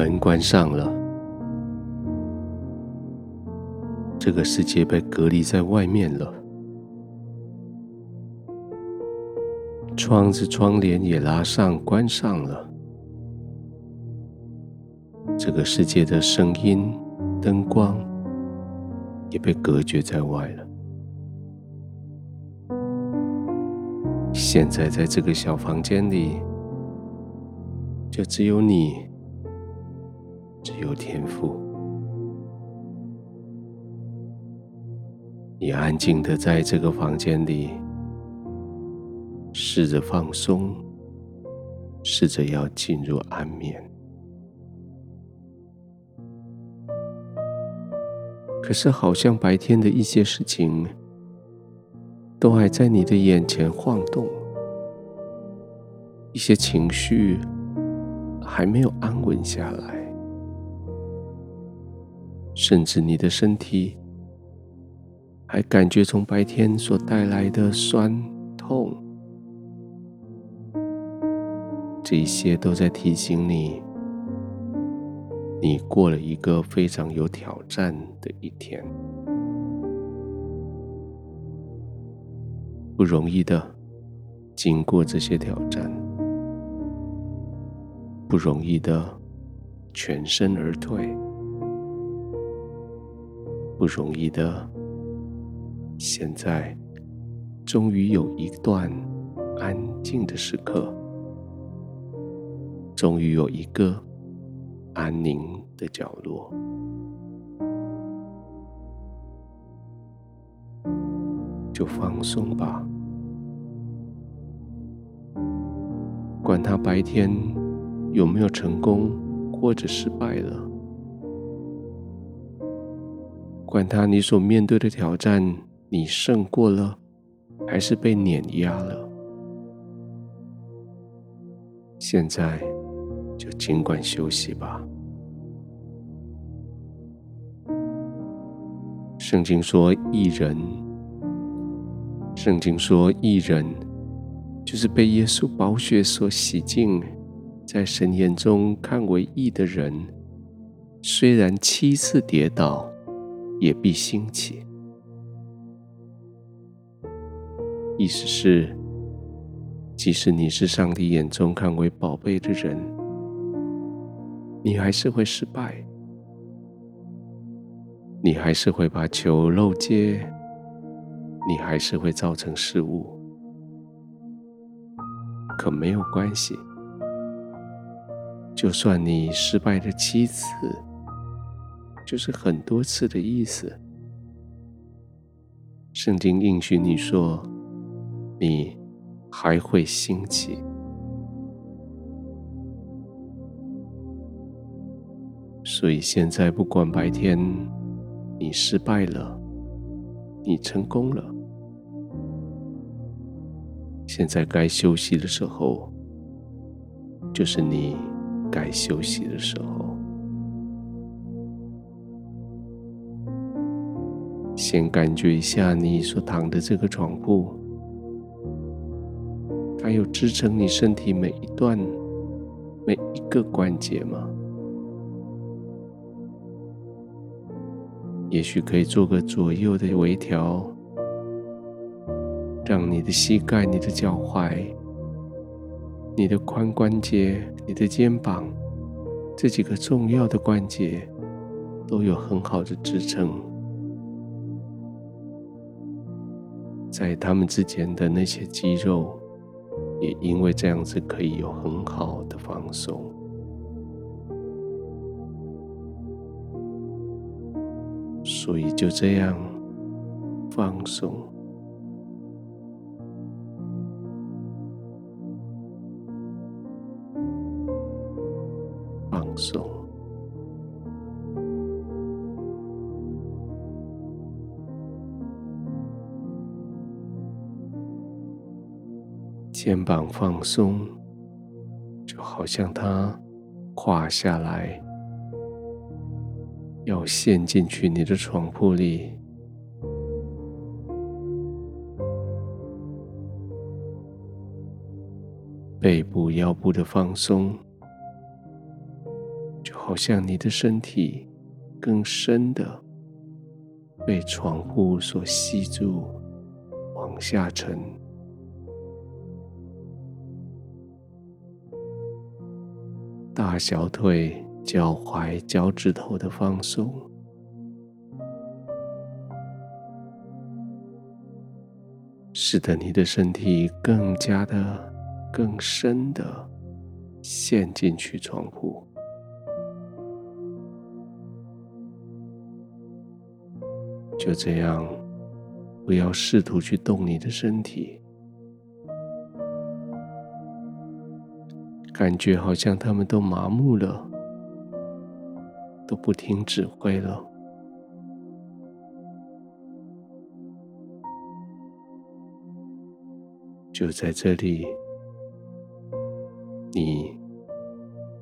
门关上了，这个世界被隔离在外面了，窗子、窗帘也拉上、关上了，这个世界的声音、灯光也被隔绝在外了。现在，在这个小房间里，就只有你。只有天赋，你安静的在这个房间里，试着放松，试着要进入安眠。可是，好像白天的一些事情，都还在你的眼前晃动，一些情绪还没有安稳下来。甚至你的身体还感觉从白天所带来的酸痛，这些都在提醒你，你过了一个非常有挑战的一天，不容易的经过这些挑战，不容易的全身而退。不容易的，现在终于有一段安静的时刻，终于有一个安宁的角落，就放松吧。管他白天有没有成功或者失败了。管他你所面对的挑战，你胜过了，还是被碾压了？现在就尽管休息吧。圣经说，义人，圣经说，义人就是被耶稣宝血所洗净，在神眼中看为义的人，虽然七次跌倒，也必兴起。意思是，即使你是上帝眼中看为宝贝的人，你还是会失败，你还是会把球漏接，你还是会造成失误。可没有关系，就算你失败了七次。就是很多次的意思。圣经应许你说，你还会兴起。所以现在不管白天你失败了，你成功了，现在该休息的时候，就是你该休息的时候。先感觉一下你所躺的这个床铺，它有支撑你身体每一段、每一个关节吗？也许可以做个左右的微调，让你的膝盖、你的脚踝、你的髋关节、你的肩膀这几个重要的关节都有很好的支撑。在他们之间的那些肌肉，也因为这样子可以有很好的放松，所以就这样放松，肩膀放松，就好像它垮下来，要陷进去你的床铺里。背部、腰部的放松，就好像你的身体更深的被床铺所吸住，往下沉。大小腿、脚踝、脚趾头的放松，使得你的身体更加的、更深的陷进去床铺。就这样，不要试图去动你的身体，感觉好像他们都麻木了，都不听指挥了。就在这里，你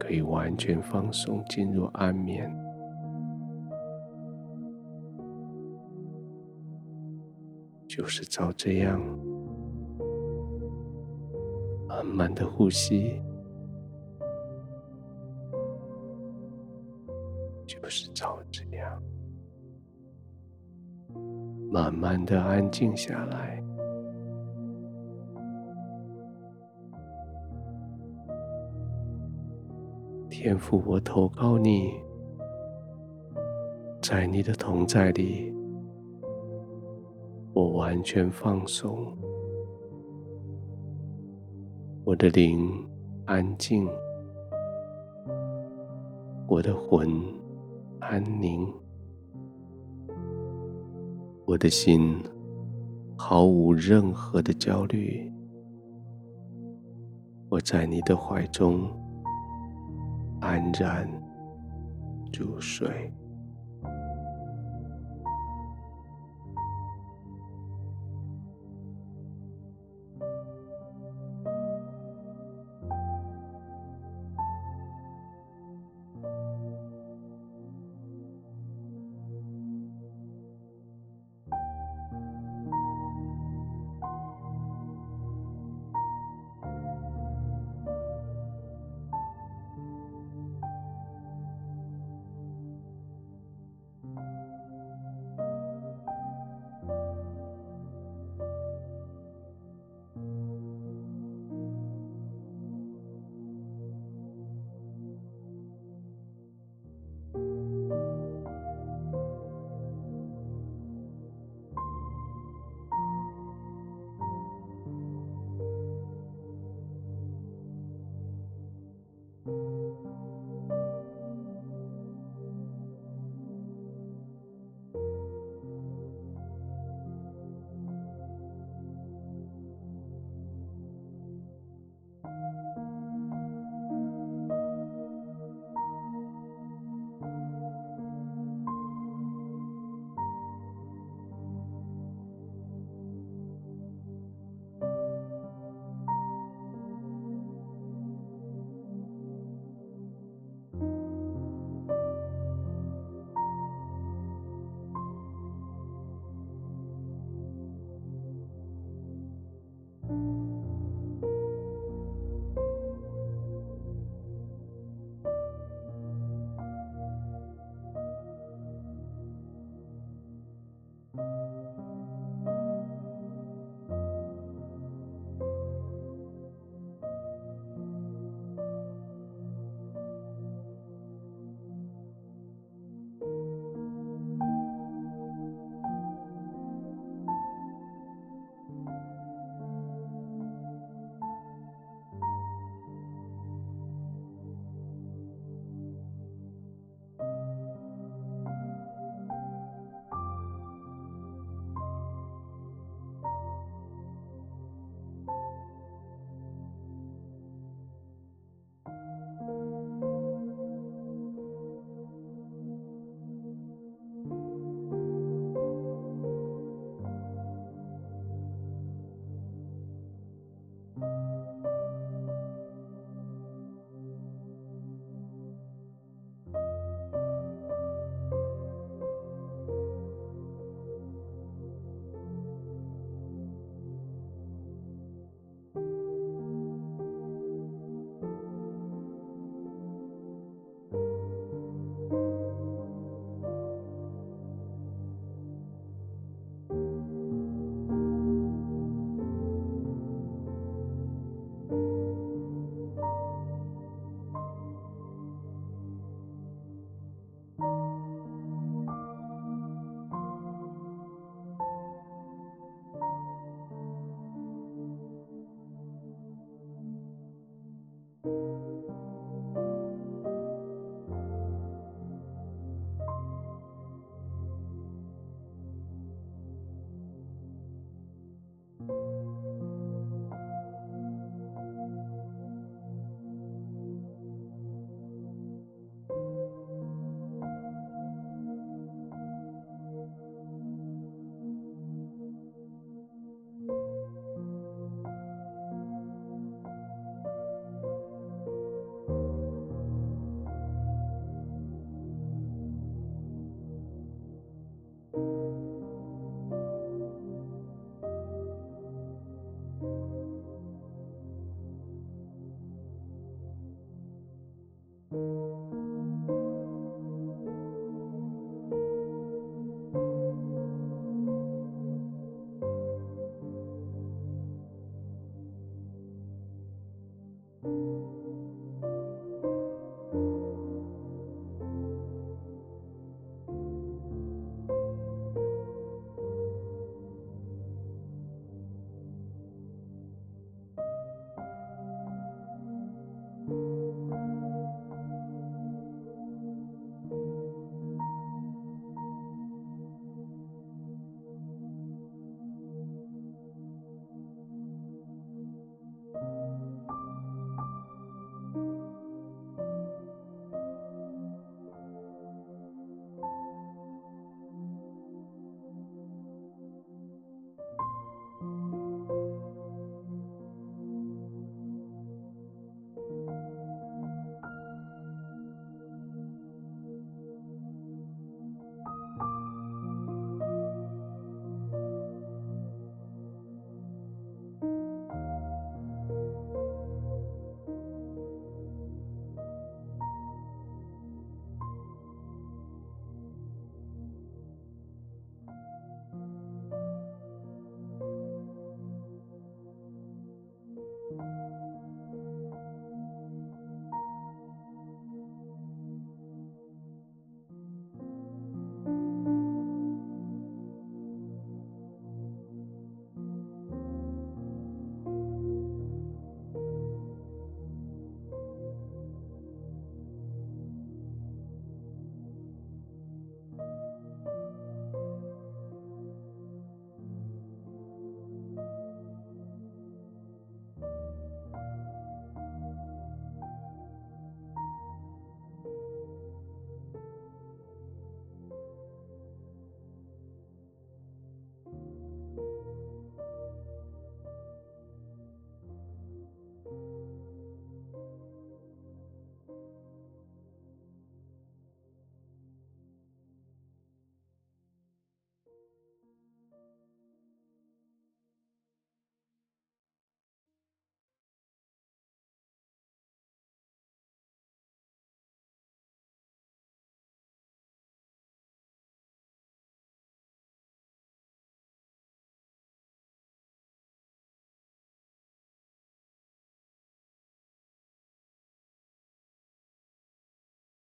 可以完全放松，进入安眠。就是照这样慢慢的呼吸，是照这样慢慢的安静下来。天父，我投靠你，在你的同在里。我完全放松，我的灵安静，我的魂安宁，我的心毫无任何的焦虑。我在你的怀中安然入睡。